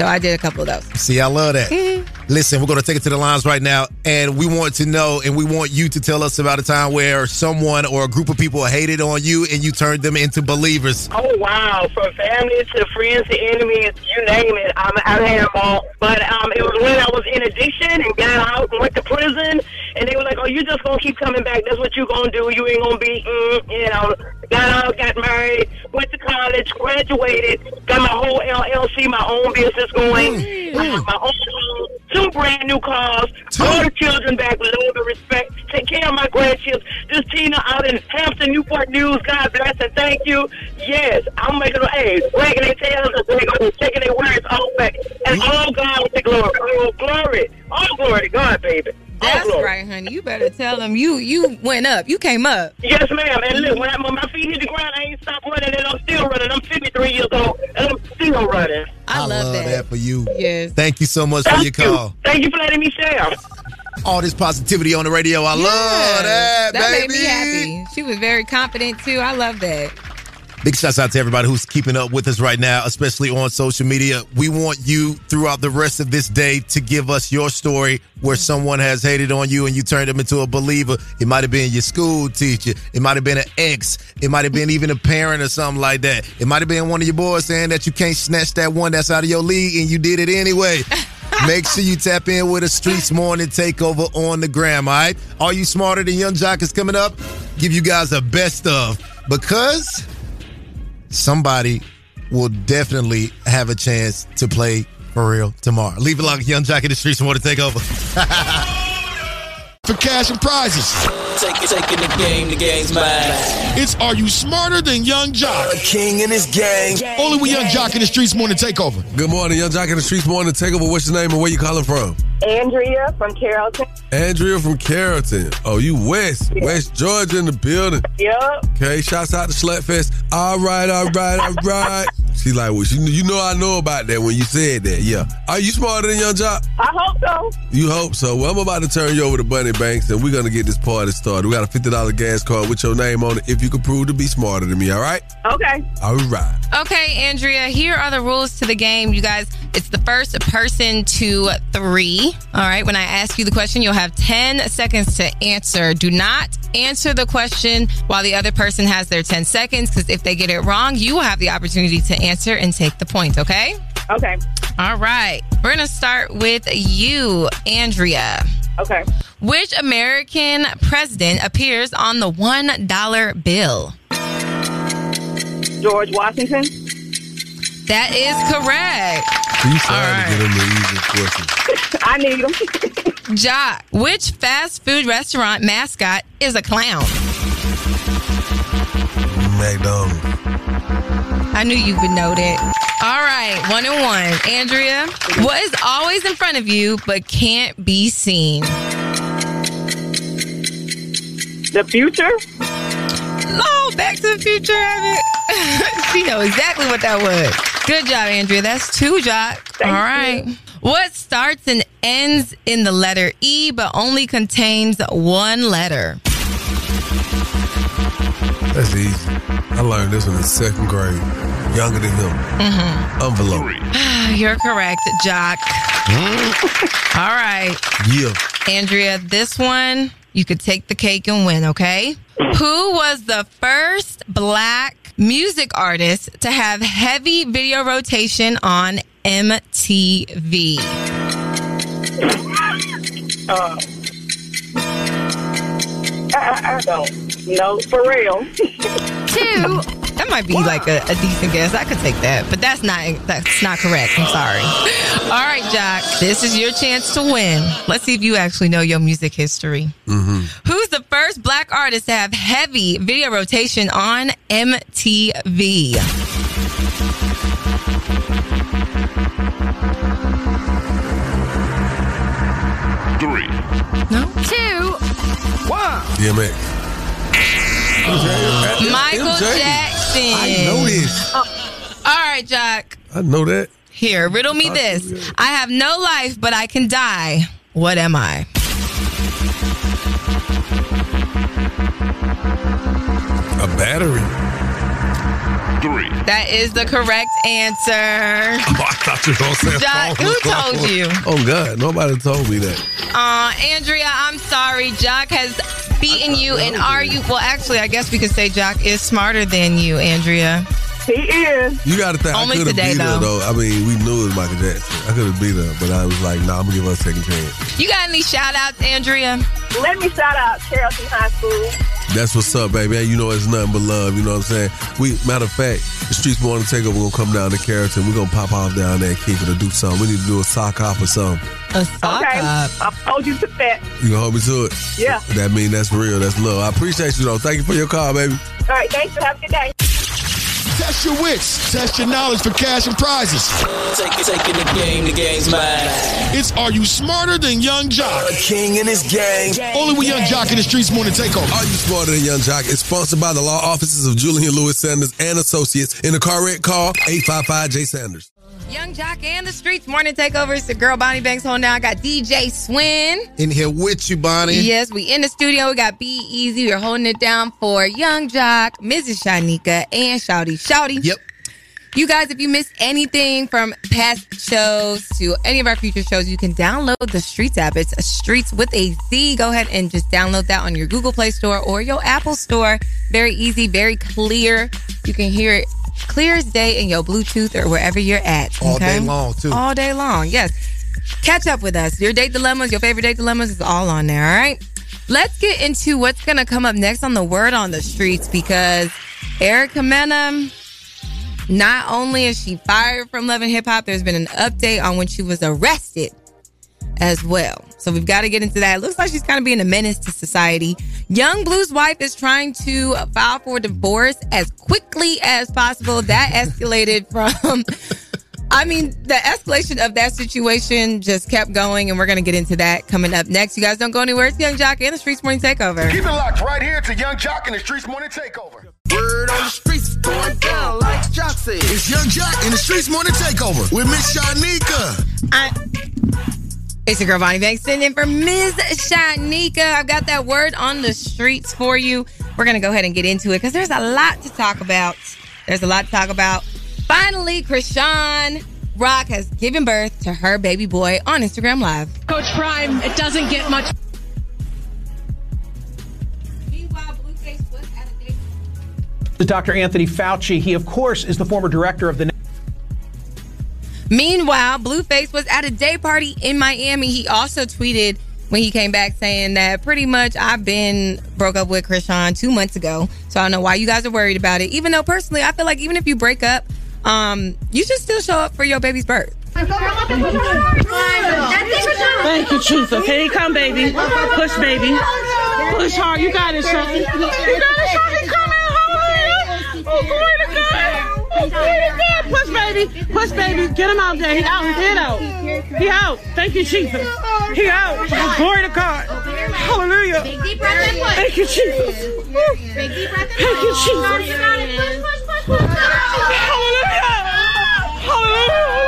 So I did a couple of those.
See, I love that.
Mm-hmm.
Listen, we're going to take it to the lines right now, and we want to know, and we want you to tell us about a time where someone or a group of people hated on you, and you turned them into believers.
Oh wow! From family to friends to enemies, you name it. I'm, I've had them all. But um, it was when I was in addiction and got out and went to prison, and they were like, "Oh, you just gonna keep coming back? That's what you gonna do. You ain't gonna be, mm, you know." Got out, got married, went to college, graduated, got my whole LLC, my own business going, mm, I mm. have my own home, two brand new cars, all the children back with all the respect, take care of my grandchildren. This Tina out in Hampton, Newport News, God bless and thank you. Yes, I'm making it hey, wagging their tails and taking their words all back. And mm. all God with the glory. All glory. All glory to God, baby.
That's
glory.
right, honey. You better tell them you you went up. You came up.
Yes, ma'am. And look, when, I, when my feet hit the ground, I ain't stopped running, and I'm still running. I'm 53 years old, and I'm still running.
I,
love that. for you.
Yes.
Thank you so much for your
you.
call.
Thank you for letting me share.
All this positivity on the radio. I love that,
that
baby.
made me happy. She was very confident too. I love that.
Big shouts out to everybody who's keeping up with us right now, especially on social media. We want you throughout the rest of this day to give us your story where someone has hated on you and you turned them into a believer. It might have been your school teacher. It might have been an ex. It might have been even a parent or something like that. It might have been one of your boys saying that you can't snatch that one that's out of your league and you did it anyway. Make sure you tap in with a Streetz Morning Takeover on the gram, all right? Are You Smarter Than Yung Joc is coming up. Give you guys a best of because somebody will definitely have a chance to play for real tomorrow. Leave it like Yung Joc in the Streetz Morning Takeover.
For cash and prizes.
Take, taking the game, the game's mine.
It's Are You Smarter Than Yung Joc?
A king and his gang.
Only with Yung Joc in the Streetz Morning Takeover.
Good morning, Yung Joc in the Streetz Morning Takeover. What's your name and where you calling from?
Andrea from Carrollton.
Andrea from Carrollton. Oh, you West. West Georgia in the building.
Yep.
Okay, shouts out to Slutfest. All right, all right, all right. She like, well, she, you know I know about that when you said that. Yeah. Are you smarter than Yung Joc?
I hope so.
You hope so. Well, I'm about to turn you over to Bonnie Banks, and we're gonna get this party started. We got a fifty dollar gas card with your name on it. If you can prove to be smarter than me, all right?
Okay.
All right.
Okay, Andrea, here are the rules to the game. You guys, it's the first person to three. All right, when I ask you the question, you'll have 10 seconds to answer. Do not answer the question while the other person has their 10 seconds, because if they get it wrong, you will have the opportunity to answer and take the point, okay?
Okay.
All right. We're gonna start with you, Andrea.
Okay.
Which American president appears on the one dollar bill?
George Washington.
That is correct.
You trying to get him the easy question.
I need them.
Joc, which fast food restaurant mascot is a clown?
McDonald's.
I knew you would know that. All right, one and one. Andrea, what is always in front of you but can't be seen?
The future?
No, Back to the Future, it. she know exactly what that was. Good job, Andrea. That's two, Joc. All right. What starts and ends in the letter E but only contains one letter?
That's easy. I learned this in the second grade. Younger than him.
Mm-hmm.
Envelope.
You're correct, Joc. All right.
Yeah.
Andrea, this one, you could take the cake and win, okay? Who was the first black music artist to have heavy video rotation on MTV?
Uh, I, I don't know. For real.
Two. That might be like a, a decent guess. I could take that, but that's not that's not correct. I'm sorry. All right, Joc. This is your chance to win. Let's see if you actually know your music history.
Mm-hmm.
Who's the first black artist to have heavy video rotation on MTV?
Three.
No. Two. One.
DMX.
Michael
MJ.
Jackson.
I know this. Oh.
All right, Joc.
I know that.
Here, riddle me this. I have no life, but I can die. What am I?
A battery.
Three.
That is the correct answer.
Oh, I thought you were going to say a Joc,
who told you?
Oh, God. Nobody told me that.
Uh, Andrea, I'm sorry. Joc has beaten you and are you? Well, actually, I guess we could say Joc is smarter than you, Andrea.
He is.
You got to think.
Only
I
today,
beat her,
though.
though. I mean, we knew it was Michael Jackson. I could have beat her, but I was like, nah, I'm going to give her a second chance.
You got any shout outs, Andrea?
Let me shout out Carrollton High School.
That's what's up, baby. You know it's nothing but love. You know what I'm saying? We matter of fact, the streets want to take takeover. We're gonna come down to Carrollton. We're gonna pop off down there and kick it or do something. We need to do a sock hop or something.
A sock
Okay. I'll hold you to that.
You gonna hold me to it?
Yeah.
That mean that's real. That's love. I appreciate you though. Thank you for your call, baby.
All right. Thanks. Have a good day.
Test your wits. Test your knowledge for cash and prizes.
Take it, taking the game, the game's mine.
It's Are You Smarter Than Yung Joc?
A king in his gang.
Only with Yung Joc in the Streetz Morning Takeover.
Are you smarter than Yung Joc? It's sponsored by the law offices of Julian Lewis Sanders and Associates. In the car wreck, call 855 J Sanders.
Yung Joc and the Streetz Morning Takeover. It's the girl Bonnie Banks holding down. I got DJ Swin.
In here with you, Bonnie.
Yes, we in the studio. We got Be Easy. We're holding it down for Yung Joc, Mrs. Shanika, and Shouty. Shouty.
Yep.
You guys, if you missed anything from past shows to any of our future shows, you can download the Streetz app. It's Streetz with a Z. Go ahead and just download that on your Google Play Store or your Apple Store. Very easy, very clear. You can hear it clear as day in your Bluetooth or wherever you're at.
All
okay?
day long, too.
All day long, yes. Catch up with us. Your date dilemmas, your favorite date dilemmas is all on there, all right? Let's get into what's going to come up next on the Word on the Streets because Erica Mena, not only is she fired from Love and Hip Hop, there's been an update on when she was arrested as well. So we've got to get into that. It looks like she's kind of being a menace to society. Young Bleu's wife is trying to file for divorce as quickly as possible. That escalated from. I mean, the escalation of that situation just kept going, and we're going to get into that coming up next. You guys don't go anywhere. It's Yung Joc and the Streetz Morning Takeover.
Keep it locked right here to Yung Joc in the Streetz Morning Takeover.
Word on the streets going down like Joc said.
It's Yung Joc in the Streetz Morning Takeover with Miss Shanika.
I, it's your girl Bonnie Banks sitting in for Ms. Shanika. I've got that word on the streets for you. We're gonna go ahead and get into it because there's a lot to talk about. There's a lot to talk about. Finally, Chrisean Rock has given birth to her baby boy on Instagram Live.
Coach Prime, it doesn't get much. Meanwhile, Blue Case was at a date.
Dr. Anthony Fauci, he, of course, is the former director of the
Meanwhile, Blueface was at a day party in Miami. He also tweeted when he came back saying that pretty much I've been broke up with Chrisean two months ago. So I don't know why you guys are worried about it. Even though personally, I feel like even if you break up, um, you should still show up for your baby's birth.
Thank you, Truth. Okay, come, baby. Push, baby. Push hard. You got it, Shorty. You got it, Shorty. Come in, hallelujah. Oh, glory to God. Oh, glory. Push, baby. Push, baby. Get him out there. He out. He out. He out. Thank you, Jesus. He out. Glory to God. Hallelujah. Thank you, Jesus. Thank you, Jesus. Hallelujah. Hallelujah.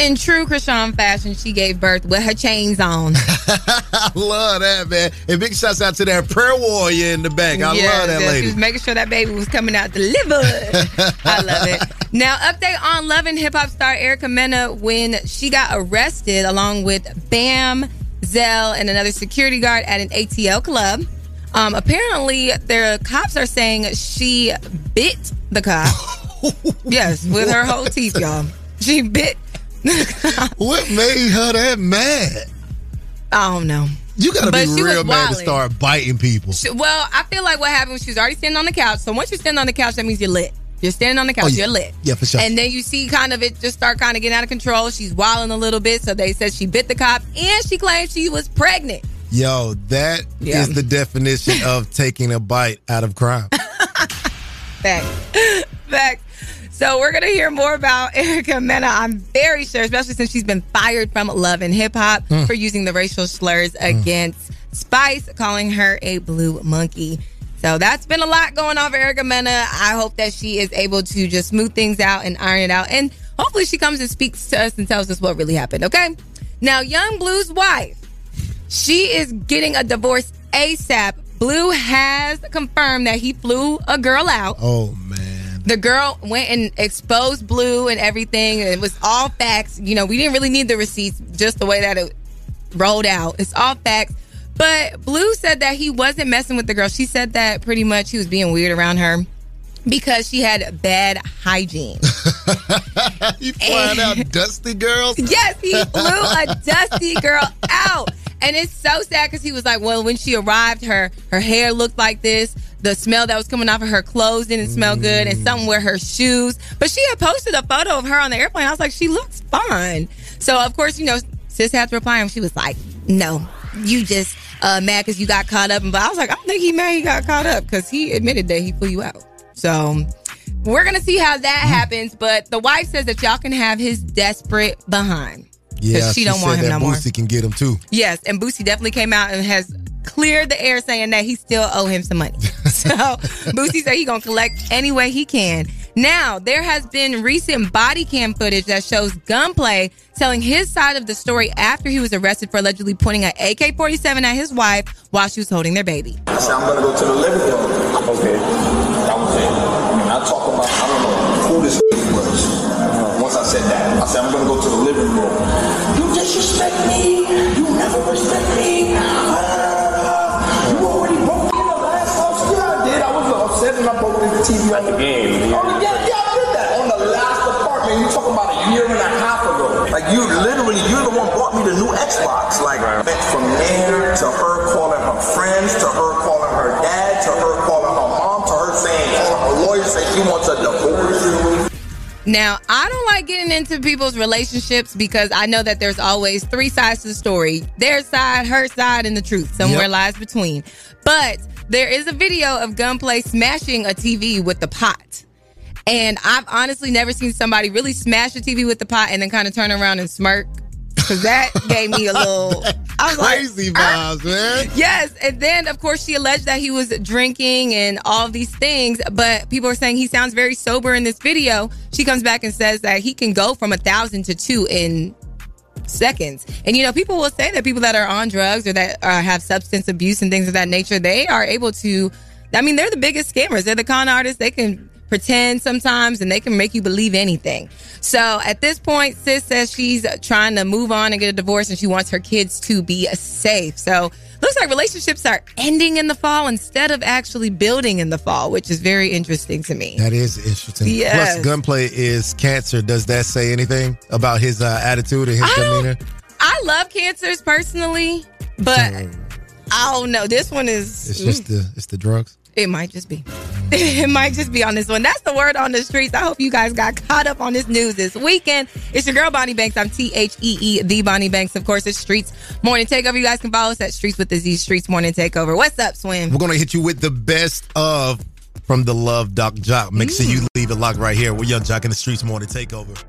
In true Chrisean fashion, she gave birth with her chains on.
I love that, man. And big shouts out to that prayer warrior in the back. I
Yes,
love that
yes,
lady.
She was making sure that baby was coming out delivered. I love it. Now, update on Love and Hip Hop star Erica Mena when she got arrested along with Bam, Zell, and another security guard at an ATL club. Um, apparently, the cops are saying she bit the cop. yes, with her whole teeth, y'all. She bit.
what made her that mad?
I don't know.
You gotta
But
be real mad to start biting people.
She- well, I feel like what happened was she was already standing on the couch. So once you're standing on the couch, that means you're lit. You're standing on the oh, couch,
Oh, yeah.
you're lit.
Yeah, for sure.
And then you see kind of it just start kind of getting out of control. She's wilding a little bit. So they said she bit the cop and she claimed she was pregnant.
Yo, that is
Yeah.
the definition of taking a bite out of crime.
Fact. Fact. So we're gonna hear more about Erica Mena. I'm very sure, especially since she's been fired from Love and Hip Hop
Mm.
for using the racial slurs against Spice, calling her a blue monkey. So that's been a lot going on for Erica Mena. I hope that she is able to just smooth things out and iron it out. And hopefully she comes and speaks to us and tells us what really happened, okay? Now, Young Bleu's wife, she is getting a divorce ASAP. Blue has confirmed that he flew a girl out.
Oh
The girl went and exposed Blue and everything. and It was all facts. You know, we didn't really need the receipts, just the way that it rolled out. It's all facts. But Blue said that he wasn't messing with the girl. She said that pretty much he was being weird around her because she had bad hygiene.
you flying out dusty girls?
Yes, he blew a dusty girl out. And it's so sad because he was like, well, when she arrived, her her hair looked like this. The smell that was coming off of her clothes didn't smell good, and something with her shoes. But she had posted a photo of her on the airplane. I was like, she looks fine. So of course, you know, sis had to reply, and she was like, no, you just uh, mad because you got caught up. But I was like, I don't think he mad he got caught up because he admitted that he flew you out. So we're gonna see how that happens. But the wife says that y'all can have his desperate behind.
Yeah,
she don't
said
want him
that
no more.
Boosie can get him too.
Yes, and Boosie definitely came out and has cleared the air saying that he still owe him some money. so Boosie said he gonna collect any way he can. Now, there has been recent body cam footage that shows Gunplay telling his side of the story after he was arrested for allegedly pointing an AK-47 at his wife while she was holding their baby.
I said, I'm gonna go to the living room. Okay. That was it. I mean, I talk about, I don't know who this was. Uh, once I said that, I said, I'm gonna go to the living room. You disrespect me. You never respect me. Was upset and I broke the TV on the game. Oh, yeah, I did that. On the last apartment, you talking about a year and a half ago. Like, you literally, you're the one bought me the new Xbox. Like, went from there to her calling her friends, to her calling her dad, to her calling her mom, to her saying, calling her lawyer, saying she wants a divorce.
Now, I don't like getting into people's relationships because I know that there's always three sides to the story their side, her side, and the truth. Somewhere
Yep.
lies between. But there is a video of Gunplay smashing a TV with the pot. And I've honestly never seen somebody really smash a TV with the pot and then kind of turn around and smirk. Because that gave me a little. I was like,
Crazy vibes, man.
Yes, and then of course she alleged that he was drinking and all these things, but people are saying he sounds very sober in this video. She comes back and says that he can go from a thousand to two in seconds. And you know, people will say that people that are on drugs or that uh, have substance abuse and things of that nature, they are able to. I mean, they're the biggest scammers. They're the con artists. They can pretend sometimes and they can make you believe anything. So at this point, sis says she's trying to move on and get a divorce and she wants her kids to be safe. So looks like relationships are ending in the fall instead of actually building in the fall, which is very interesting to me.
That is interesting.
Yes.
Plus, gunplay is cancer. Does that say anything about his uh, attitude and his demeanor?
I love cancers personally, but I don't know. This one is.
It's just the it's the drugs.
It might just be. it might just be on this one. That's the word on the streets. I hope you guys got caught up on this news this weekend. It's your girl, Bonnie Banks. I'm T H E E, the Bonnie Banks. Of course, it's Streetz Morning Takeover. You guys can follow us at Streetz with the Z, Streetz Morning Takeover. What's up, Swin?
We're gonna hit you with the best of from the Love Doc Joc. Make sure mm. you leave it locked right here. We're Yung Joc in the Streetz Morning Takeover.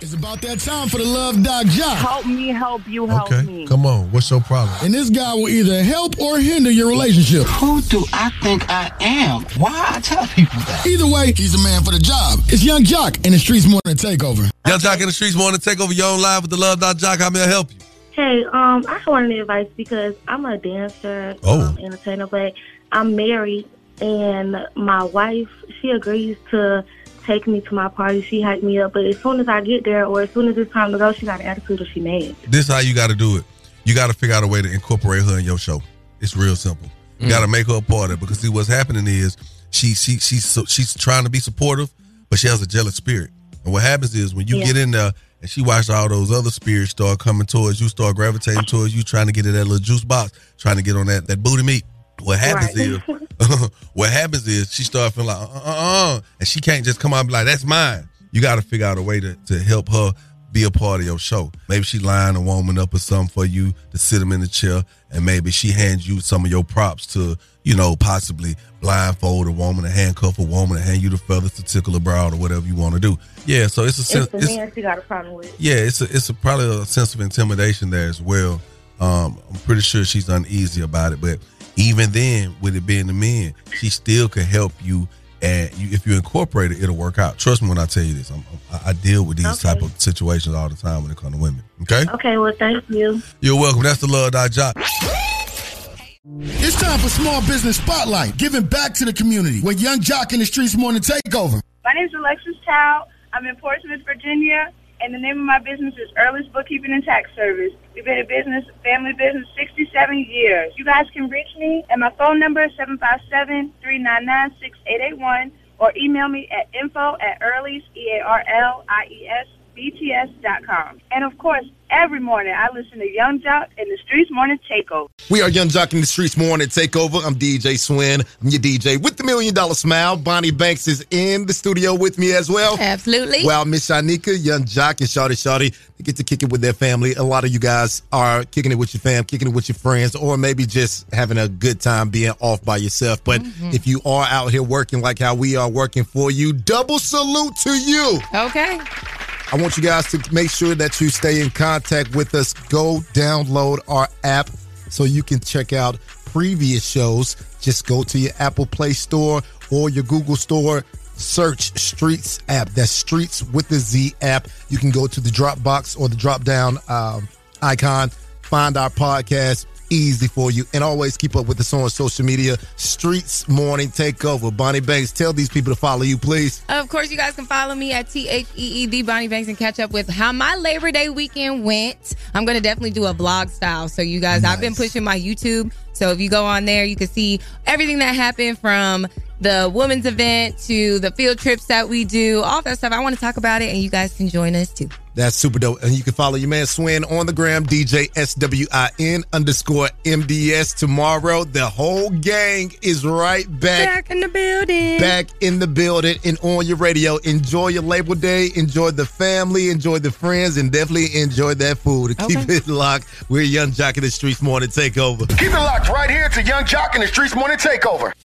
It's about that time for the Love Doc Joc.
Help me, help you, help me.
Come on, what's your problem?
And this guy will either help or hinder your relationship.
Who do I think I am? Why I tell people that?
Either way, he's a man for the job. It's Yung Joc in the Streetz Morning Takeover.
Yung Joc in the Streetz Morning Takeover. You on live with the Love Doc Joc. How may I help you?
Hey, um, I wanted advice because I'm a dancer,
Oh.
um, entertainer, but I'm married, and my wife she agrees to take me to my party. She hyped me up, but as soon as I get there, or as soon as it's time to go, she got an attitude or she mad.
This is how you got to do it. You got to figure out a way to incorporate her in your show. It's real simple. You got to make her a part of it because see what's happening is she she she's so, she's trying to be supportive, but she has a jealous spirit. And what happens is when you
Yeah.
get in there and she watches all those other spirits start coming towards you, start gravitating towards you, trying to get in that little juice box, trying to get on that that booty meat. What happens
Right.
is what happens is she starts feeling like uh uh uh, and she can't just come out and be like that's mine. You got to figure out a way to to help her be a part of your show. Maybe she line a woman up or something for you to sit him in the chair, and maybe she hands you some of your props to, you know, possibly blindfold a woman, a handcuff a woman, and hand you the feathers to tickle a brow or whatever you want to do. Yeah, so it's a sense.
It's the man she got a problem with.
yeah, it's a, it's a, probably a sense of intimidation there as well. Um, I'm pretty sure she's uneasy about it, but even then, with it being the men, she still could help you. And you, if you incorporate it, it'll work out. Trust me when I tell you this. I'm, I I deal with these
Okay.
type of situations all the time when it comes to women. Okay,
Okay, well, thank you.
you're welcome. That's the love doc Joc.
It's time for Small Business Spotlight, giving back to the community with Yung Joc in the Streetz Morning Takeover.
My name is Alexis Chow. I'm in Portsmouth, Virginia, and the name of my business is Earl's Bookkeeping and Tax Service. We've been a business, family business, 67 years. You guys can reach me, and my phone number is 757-399-6881, or email me at info at earlies, E-A-R-L-I-E-S, BTS dot com. And of course, every morning I listen to Yung Joc and the Streetz Morning Takeover.
We are Yung Joc in the Streetz Morning Takeover. I'm DJ Swin. I'm your DJ with the Million Dollar Smile. Bonnie Banks is in the studio with me as well.
Absolutely.
Well, Miss Shanika, Yung Joc, and Shawty Shawty, they get to kick it with their family. A lot of you guys are kicking it with your fam, kicking it with your friends, or maybe just having a good time being off by yourself. But mm-hmm. if you are out here working like how we are working for you, double salute to you.
Okay.
I want you guys to make sure that you stay in contact with us. Go download our app so you can check out previous shows. Just go to your Apple Play Store or your Google Store. Search Streetz app. That's Streetz with the Z app. You can go to the Dropbox or the drop down um, icon, find our podcast. Easy for you. And always keep up with us on social media. Streetz Morning Takeover. Bonnie Banks, tell these people to follow you, please.
Of course, you guys can follow me at T H E E D Bonnie Banks and catch up with how my Labor Day weekend went. I'm going to definitely do a vlog style. So, you guys, I've been pushing my YouTube. So, if you go on there, you can see everything that happened from the women's event to the field trips that we do, all that stuff. I want to talk about it, and you guys can join us too.
That's super dope. And you can follow your man Swin on the gram, DJ SWIN underscore MDS. Tomorrow, the whole gang is right back.
Back in the building.
Back in the building and on your radio. Enjoy your Labor Day. Enjoy the family. Enjoy the friends. And definitely enjoy that food. Keep it locked. We're Yung Joc in the Streetz Morning Takeover.
Keep it locked right here to Yung Joc in the Streetz Morning Takeover.